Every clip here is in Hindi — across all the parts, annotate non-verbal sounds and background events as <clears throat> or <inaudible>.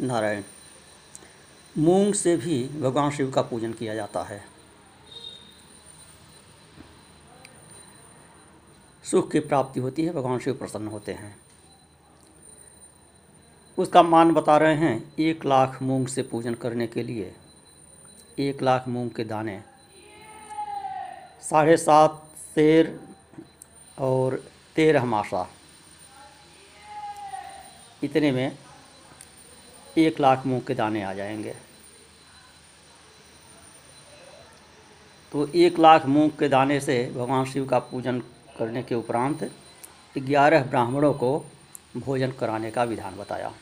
नारायण, मूंग से भी भगवान शिव का पूजन किया जाता है। सुख की प्राप्ति होती है, भगवान शिव प्रसन्न होते हैं। उसका मान बता रहे हैं, एक लाख मूंग से पूजन करने के लिए, एक लाख मूंग के दाने, साढ़े सात शेर और तेरह मासा। इतने में एक लाख मूंग के दाने आ जाएँगे। तो एक लाख मूंग के दाने से भगवान शिव का पूजन करने के उपरांत ग्यारह ब्राह्मणों को भोजन कराने का विधान बताया।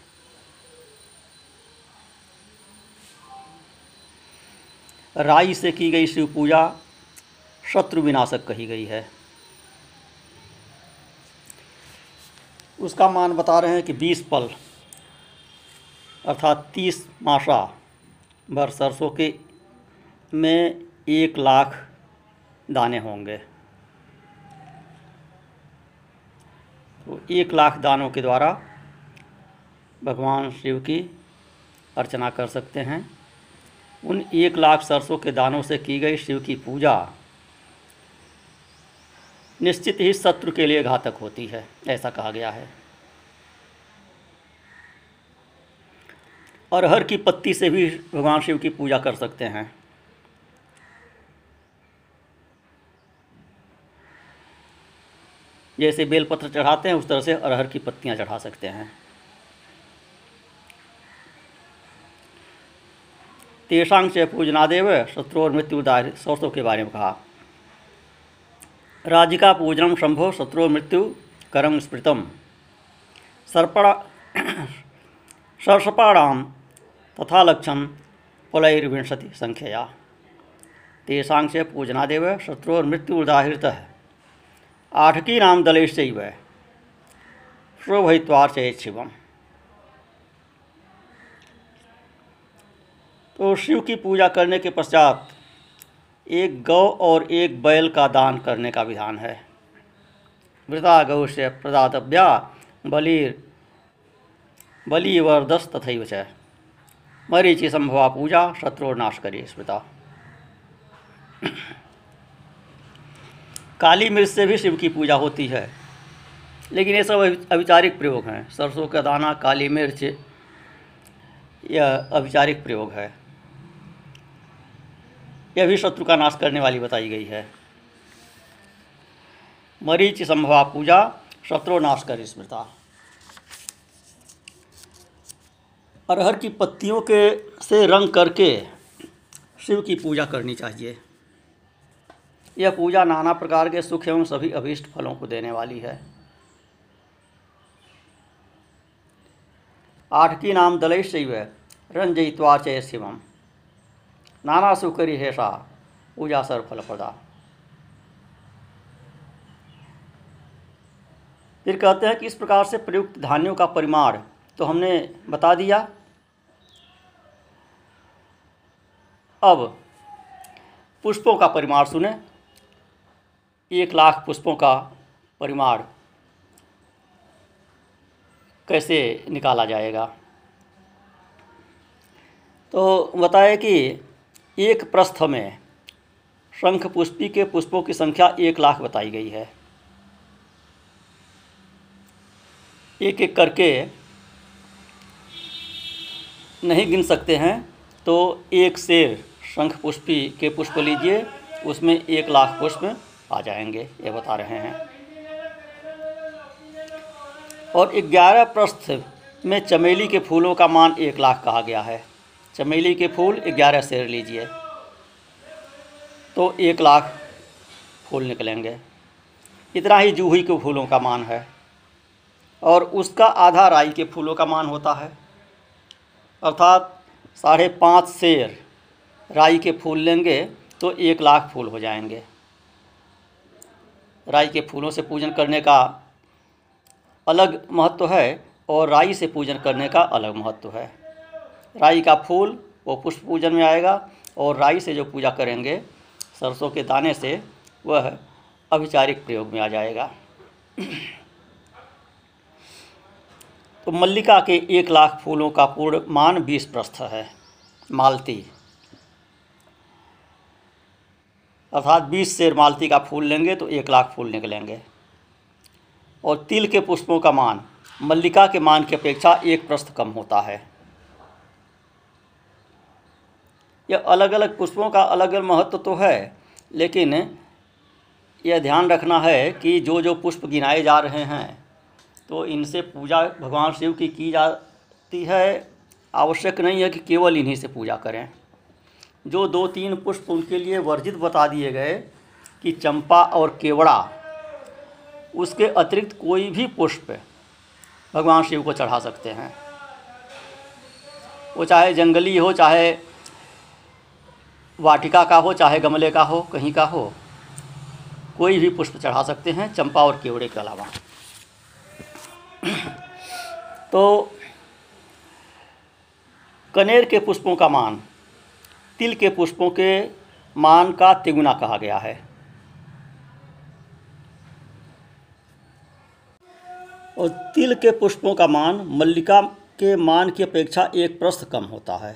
राई से की गई शिव पूजा शत्रु विनाशक कही गई है। उसका मान बता रहे हैं कि बीस पल अर्थात तीस मासा भर सरसों के में एक लाख दाने होंगे। तो एक लाख दानों के द्वारा भगवान शिव की अर्चना कर सकते हैं। उन एक लाख सरसों के दानों से की गई शिव की पूजा निश्चित ही शत्रु के लिए घातक होती है, ऐसा कहा गया है। अरहर की पत्ती से भी भगवान शिव की पूजा कर सकते हैं। जैसे बेलपत्र चढ़ाते हैं, उस तरह से अरहर की पत्तियाँ चढ़ा सकते हैं। तेषांग से पूजनादेव शत्रु और मृत्यु सरसों के बारे में कहा। राजिका पूजनम शंभो शत्रु और मृत्यु करम स्मृतम। सर्पणा <clears throat> सर्षपाणाम तथा लक्षण पुलैर्विंशति संख्यया तेषांग से पूजनादेव शत्रु और मृत्यु उदाहृत है आठकी नाम दलेश शोभित्वार से शिवम। तो शिव की पूजा करने के पश्चात एक गौ और एक बैल का दान करने का विधान है। वृता गौ से प्रदातव्या बलिर बलिवर्दस तथा च। मरीचि संभवा पूजा, शत्रु नाश करिए स्मृता। काली मिर्च से भी शिव की पूजा होती है, लेकिन ये सब अविचारिक प्रयोग हैं। सरसों का दाना, काली मिर्च, यह अविचारिक प्रयोग है। यह भी शत्रु का नाश करने वाली बताई गई है। मरीच संभवा पूजा, शत्रु नाश कर, स्मृता। अरहर की पत्तियों के से रंग करके शिव की पूजा करनी चाहिए। यह पूजा नाना प्रकार के सुख एवं सभी अभीष्ट फलों को देने वाली है। आठ की नाम दलय शैव, रंजयित्वा चय शिवम। नाना सुकरी हेषा पूजा सर फल प्रदा। फिर कहते हैं कि इस प्रकार से प्रयुक्त धान्यों का परिमाण तो हमने बता दिया। अब पुष्पों का परिमाण सुने। एक लाख पुष्पों का परिमाण कैसे निकाला जाएगा? तो बताए कि एक प्रस्थ में शंख पुष्पी के पुष्पों की संख्या एक लाख बताई गई है। एक एक करके नहीं गिन सकते हैं तो एक शेर शंख पुष्पी के पुष्प लीजिए, उसमें एक लाख पुष्प आ जाएँगे, ये बता रहे हैं। और ग्यारह प्रस्थ में चमेली के फूलों का मान एक लाख कहा गया है। चमेली के फूल ग्यारह शेर लीजिए तो एक लाख फूल निकलेंगे। इतना ही जूही के फूलों का मान है, और उसका आधा राई के फूलों का मान होता है। अर्थात साढ़े पाँच शेर राई के फूल लेंगे तो एक लाख फूल हो जाएँगे। राई के फूलों से पूजन करने का अलग महत्व है और राई से पूजन करने का अलग महत्व है। राई का फूल वो पुष्प पूजन में आएगा और राई से जो पूजा करेंगे सरसों के दाने से वह अभिचारिक प्रयोग में आ जाएगा। तो मल्लिका के एक लाख फूलों का पूर्ण मान बीस प्रस्थ है, मालती। अर्थात बीस शेर मालती का फूल लेंगे तो एक लाख फूल निकलेंगे। और तिल के पुष्पों का मान, मल्लिका के मान की अपेक्षा एक प्रस्थ कम होता है। यह अलग अलग पुष्पों का अलग अलग महत्व तो है, लेकिन यह ध्यान रखना है कि जो जो पुष्प गिनाए जा रहे हैं तो इनसे पूजा भगवान शिव की की जाती है। आवश्यक नहीं है कि केवल इन्हीं से पूजा करें। जो दो तीन पुष्प उनके लिए वर्जित बता दिए गए कि चंपा और केवड़ा, उसके अतिरिक्त कोई भी पुष्प भगवान शिव को चढ़ा सकते हैं। वो चाहे जंगली हो, चाहे वाटिका का हो, चाहे गमले का हो, कहीं का हो, कोई भी पुष्प चढ़ा सकते हैं चंपा और केवड़े के अलावा। तो कनेर के पुष्पों का मान, तिल के पुष्पों के मान का तिगुना कहा गया है। और तिल के पुष्पों का मान, मल्लिका के मान की अपेक्षा एक प्रस्थ कम होता है।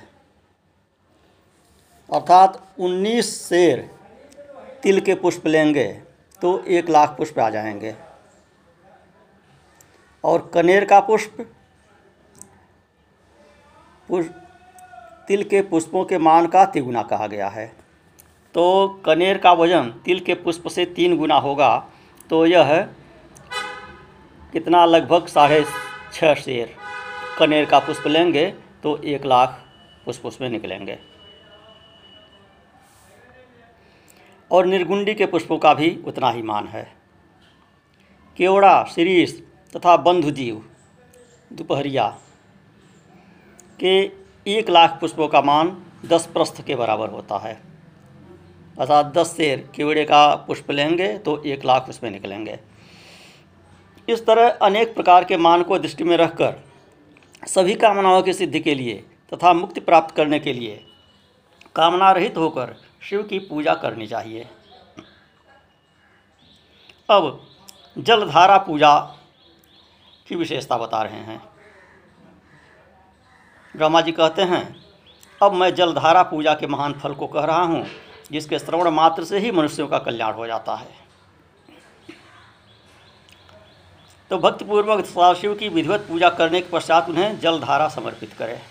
अर्थात 19 शेर तिल के पुष्प लेंगे तो एक लाख पुष्प आ जाएँगे। और कनेर का पुष्प तिल के पुष्पों के मान का तिगुना कहा गया है। तो कनेर का वज़न तिल के पुष्प से तीन गुना होगा तो यह कितना? लगभग साढ़े छः शेर कनेर का पुष्प लेंगे तो एक लाख पुष्प उसमें निकलेंगे। और निर्गुंडी के पुष्पों का भी उतना ही मान है। केवड़ा शिरीष तथा बंधुजीव, दोपहरिया, के एक लाख पुष्पों का मान दस प्रस्थ के बराबर होता है। अर्थात दस शेर केवड़े का पुष्प लेंगे तो एक लाख उसमें निकलेंगे। इस तरह अनेक प्रकार के मान को दृष्टि में रखकर सभी कामनाओं की सिद्धि के लिए तथा मुक्ति प्राप्त करने के लिए कामना रहित होकर शिव की पूजा करनी चाहिए। अब जलधारा पूजा की विशेषता बता रहे हैं। ब्रह्मा जी कहते हैं, अब मैं जलधारा पूजा के महान फल को कह रहा हूँ, जिसके श्रवण मात्र से ही मनुष्यों का कल्याण हो जाता है। तो भक्तिपूर्वक सदाशिव की विधिवत पूजा करने के पश्चात उन्हें जलधारा समर्पित करें।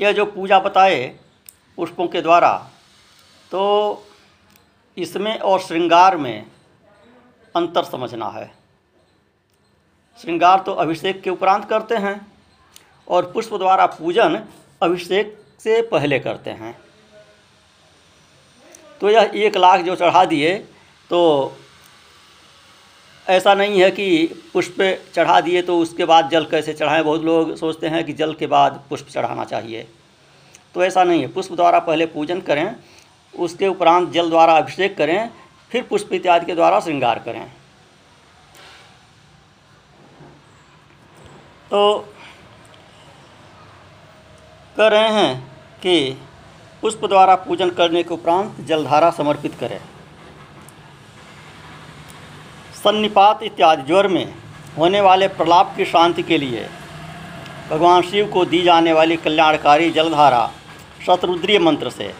यह जो पूजा बताए पुष्पों के द्वारा तो इसमें और श्रृंगार में अंतर समझना है। श्रृंगार तो अभिषेक के उपरांत करते हैं और पुष्प द्वारा पूजन अभिषेक से पहले करते हैं। तो यह एक लाख जो चढ़ा दिए तो ऐसा नहीं है कि पुष्प चढ़ा दिए तो उसके बाद जल कैसे चढ़ाएँ? बहुत लोग सोचते हैं कि जल के बाद पुष्प चढ़ाना चाहिए। तो ऐसा नहीं है। पुष्प द्वारा पहले पूजन करें, उसके उपरांत जल द्वारा अभिषेक करें फिर पुष्प इत्यादि के द्वारा श्रृंगार करें। तो कह रहे हैं कि पुष्प द्वारा पूजन करने के उपरांत जलधारा समर्पित करें। सन्निपात इत्यादि ज्वर में होने वाले प्रलाप की शांति के लिए भगवान शिव को दी जाने वाली कल्याणकारी जलधारा शतरुद्रीय मंत्र से,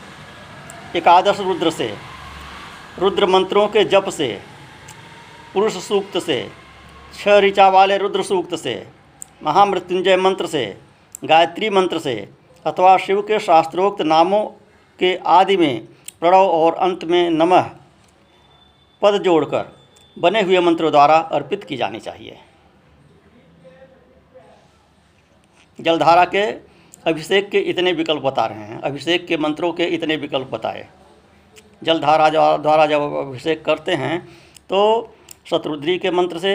एकादश रुद्र से रुद्र मंत्रों के जप से, पुरुष सूक्त से छह ऋचा वाले रुद्र सूक्त से, महामृत्युंजय मंत्र से, गायत्री मंत्र से, अथवा शिव के शास्त्रोक्त नामों के आदि में प्रणव और अंत में नमः पद जोड़कर बने हुए मंत्रों द्वारा अर्पित की जानी चाहिए। जलधारा के अभिषेक के इतने विकल्प बता रहे हैं। अभिषेक के मंत्रों के इतने विकल्प बताए। जलधारा द्वारा जब अभिषेक करते हैं तो शत्रुद्री के मंत्र से,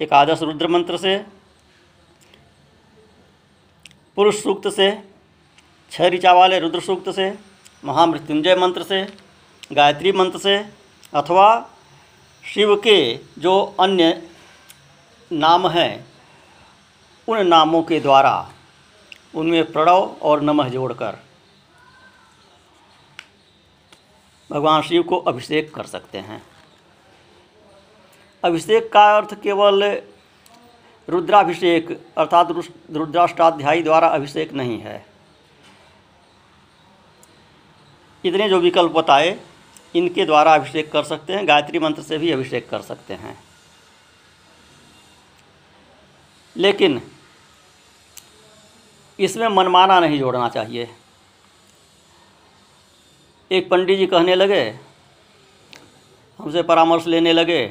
एकादश रुद्र मंत्र से, पुरुष सूक्त से छह ऋचा वाले रुद्र सूक्त से, महामृत्युंजय मंत्र से, गायत्री मंत्र से, अथवा शिव के जो अन्य नाम हैं, उन नामों के द्वारा उनमें प्रणव और नमः जोड़कर भगवान शिव को अभिषेक कर सकते हैं। अभिषेक का अर्थ केवल रुद्राभिषेक अर्थात रुद्राष्टाध्यायी द्वारा अभिषेक नहीं है। इतने जो विकल्प बताए, इनके द्वारा अभिषेक कर सकते हैं, गायत्री मंत्र से भी अभिषेक कर सकते हैं। लेकिन इसमें मनमाना नहीं जोड़ना चाहिए। एक पंडित जी कहने लगे, हमसे परामर्श लेने लगे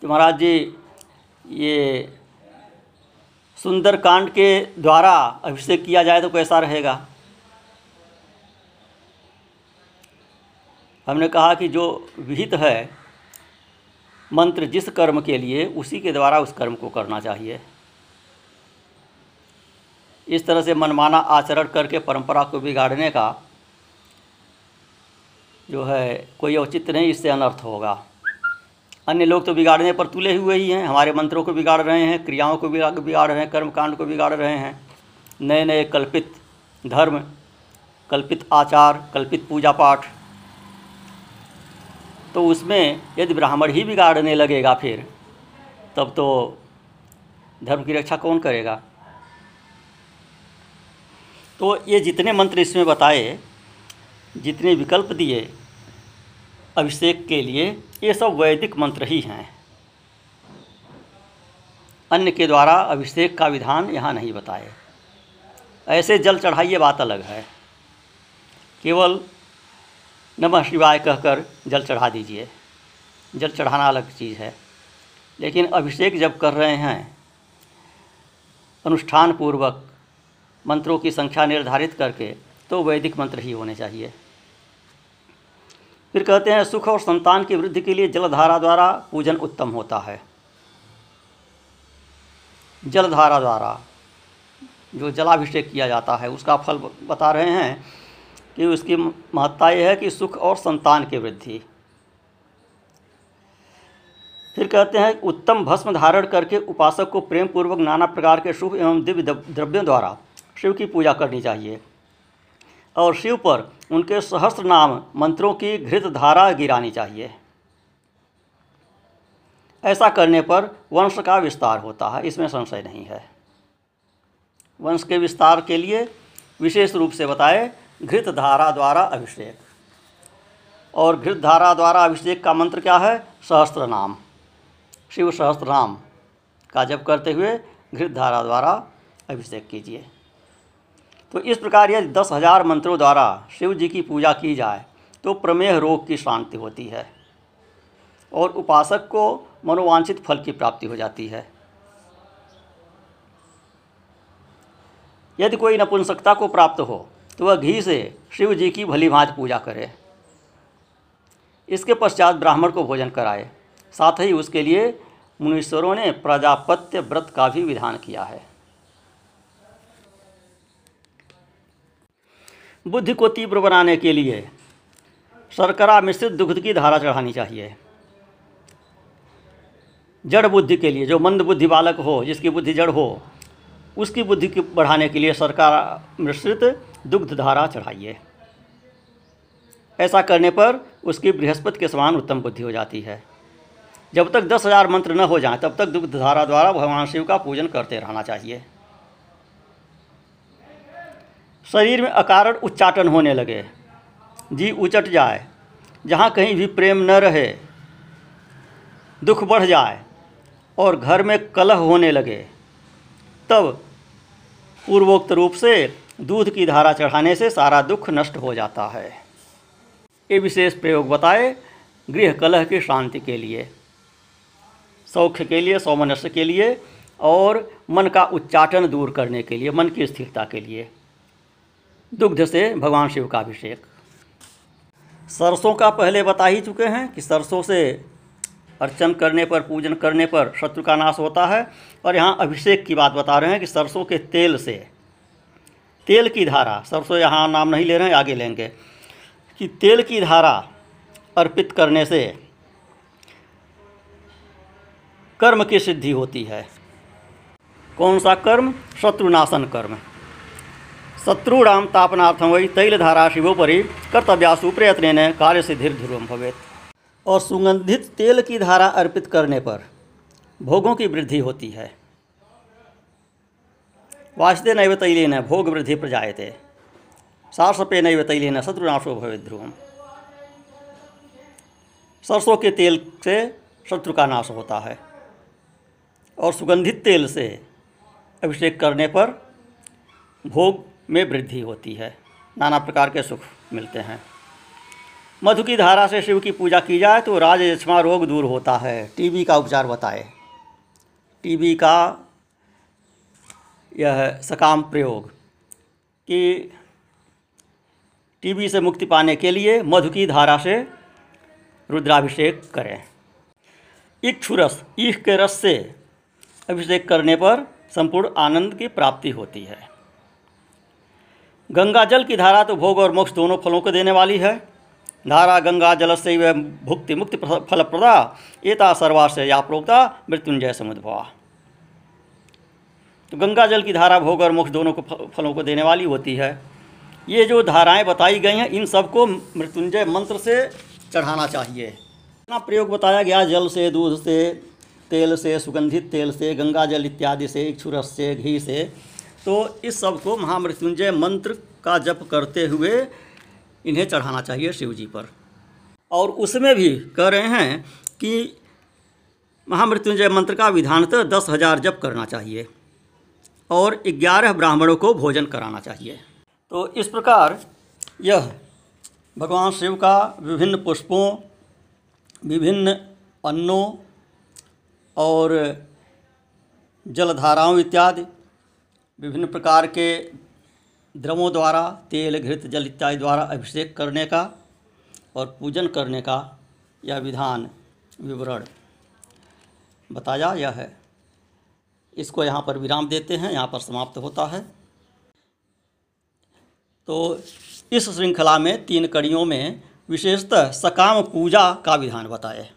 कि महाराज जी, ये सुंदर कांड के द्वारा अभिषेक किया जाए तो कैसा रहेगा? हमने कहा कि जो विहित है, मंत्र जिस कर्म के लिए, उसी के द्वारा उस कर्म को करना चाहिए। इस तरह से मनमाना आचरण करके परंपरा को बिगाड़ने का जो है, कोई औचित्य नहीं, इससे अनर्थ होगा। अन्य लोग तो बिगाड़ने पर तुले हुए ही हैं। हमारे मंत्रों को बिगाड़ रहे हैं, क्रियाओं को बिगाड़ रहे हैं, कर्मकांड को बिगाड़ रहे हैं। नए नए कल्पित धर्म, कल्पित आचार, कल्पित पूजा पाठ तो उसमें यदि ब्राह्मण ही बिगाड़ने लगेगा फिर, तब तो धर्म की रक्षा कौन करेगा? तो ये जितने मंत्र इसमें बताए, जितने विकल्प दिए अभिषेक के लिए ये सब वैदिक मंत्र ही हैं। अन्य के द्वारा अभिषेक का विधान यहाँ नहीं बताए। ऐसे जल चढ़ाइए बात अलग है। केवल नमः शिवाय कहकर जल चढ़ा दीजिए। जल चढ़ाना अलग चीज़ है। लेकिन अभिषेक जब कर रहे हैं अनुष्ठान पूर्वक मंत्रों की संख्या निर्धारित करके तो वैदिक मंत्र ही होने चाहिए। फिर कहते हैं, सुख और संतान की वृद्धि के लिए जलधारा द्वारा पूजन उत्तम होता है। जलधारा द्वारा जो जलाभिषेक किया जाता है, उसका फल बता रहे हैं कि उसकी महत्ता यह है कि सुख और संतान की वृद्धि। फिर कहते हैं, उत्तम भस्म धारण करके उपासक को प्रेम पूर्वक नाना प्रकार के शुभ एवं दिव्य द्रव्यों द्वारा शिव की पूजा करनी चाहिए। और शिव पर उनके सहस्त्र नाम मंत्रों की घृत धारा गिरानी चाहिए। ऐसा करने पर वंश का विस्तार होता है, इसमें संशय नहीं है। वंश के विस्तार के लिए विशेष रूप से बताए घृत धारा द्वारा अभिषेक। और घृत धारा द्वारा अभिषेक का मंत्र क्या है? सहस्त्र नाम। शिव सहस्त्र नाम का जप करते हुए घृत धारा द्वारा अभिषेक कीजिए। तो इस प्रकार यदि दस हज़ार मंत्रों द्वारा शिव जी की पूजा की जाए तो प्रमेह रोग की शांति होती है और उपासक को मनोवांछित फल की प्राप्ति हो जाती है। यदि कोई नपुंसकता को प्राप्त हो तो वह घी से शिव जी की भली भांत पूजा करे। इसके पश्चात ब्राह्मण को भोजन कराए। साथ ही उसके लिए मुनीश्वरों ने प्रजापत्य व्रत का भी विधान किया है। बुद्धि को तीव्र बनाने के लिए शर्करा मिश्रित दुग्ध की धारा चढ़ानी चाहिए। जड़ बुद्धि के लिए, जो मंद बुद्धि बालक हो, जिसकी बुद्धि जड़ हो, उसकी बुद्धि की बढ़ाने के लिए शर्करा मिश्रित दुग्ध धारा चढ़ाइए। ऐसा करने पर उसकी बृहस्पति के समान उत्तम बुद्धि हो जाती है। जब तक दस हज़ार मंत्र न हो जाए, तब तक दुग्ध धारा द्वारा भगवान शिव का पूजन करते रहना चाहिए। शरीर में अकारण उच्चाटन होने लगे। जी उचट जाए, जहाँ कहीं भी प्रेम न रहे, दुख बढ़ जाए और घर में कलह होने लगे, तब पूर्वोक्त रूप से दूध की धारा चढ़ाने से सारा दुख नष्ट हो जाता है। ये विशेष प्रयोग बताए गृह कलह की शांति के लिए, सौख्य के लिए सौमनस्य के लिए और मन का उच्चाटन दूर करने के लिए, मन की स्थिरता के लिए। दुग्ध से भगवान शिव का अभिषेक। सरसों का पहले बता ही चुके हैं कि सरसों से अर्चन करने पर, पूजन करने पर शत्रु का नाश होता है और यहाँ अभिषेक की बात बता रहे हैं कि सरसों के तेल से, तेल की धारा, सरसों यहाँ नाम नहीं ले रहे हैं, आगे लेंगे, कि तेल की धारा अर्पित करने से कर्म की सिद्धि होती है। कौन सा कर्म? शत्रुनाशन कर्म। शत्रूणाम तापनार्थम वही तैलधारा शिवोपरि कर्तव्यासु प्रयत्न कार्य सिद्धिर ध्रुवम भवेत। और सुगंधित तेल की धारा अर्पित करने पर भोगों की वृद्धि होती है। वास्ते नैव तैलेन भोग वृद्धि प्रजायते। सारसपे नैव तैलेन शत्रुनाशो भवे ध्रुवम। सरसों के तेल से शत्रु का नाश होता है। और सुगंधित तेल से अभिषेक करने पर भोग में वृद्धि होती है। नाना प्रकार के सुख मिलते हैं। मधु की धारा से शिव की पूजा की जाए तो राज यक्षमा रोग दूर होता है। टीबी का उपचार बताए। टीबी का यह सकाम प्रयोग कि टीबी से मुक्ति पाने के लिए मधु की धारा से रुद्राभिषेक करें। इक्षुरस ईख के रस से अभिषेक करने पर संपूर्ण आनंद की प्राप्ति होती है। गंगा जल की धारा तो भोग और मोक्ष दोनों फलों को देने वाली है। धारा, गंगा जल से वह भुक्ति, मुक्ति फलप्रदा, एता सर्वा से या प्रोक्ता मृत्युंजय समुद्भवा तो गंगा जल की धारा, भोग और मोक्ष दोनों को फलों को देने वाली होती है। ये जो धाराएँ बताई गई हैं, इन सबको मृत्युंजय मंत्र से चढ़ाना चाहिए। इतना प्रयोग बताया गया, जल से, दूध से, तेल से, सुगंधित तेल से गंगा जल इत्यादि से, इक्षुरस से, घी से। तो इस सबको महामृत्युंजय मंत्र का जप करते हुए इन्हें चढ़ाना चाहिए शिव जी पर। और उसमें भी कह रहे हैं कि महामृत्युंजय मंत्र का विधानतः दस हज़ार जप करना चाहिए और ग्यारह ब्राह्मणों को भोजन कराना चाहिए। तो इस प्रकार यह भगवान शिव का विभिन्न पुष्पों, विभिन्न अन्नों और जलधाराओं इत्यादि विभिन्न प्रकार के द्रवों द्वारा, तेल, घृत, जल इत्यादि द्वारा अभिषेक करने का और पूजन करने का यह विधान, विवरण बताया यह है। इसको यहाँ पर विराम देते हैं, यहाँ पर समाप्त होता है। तो इस श्रृंखला में तीन कड़ियों में विशेषतः सकाम पूजा का विधान बताए।